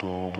dum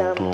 dum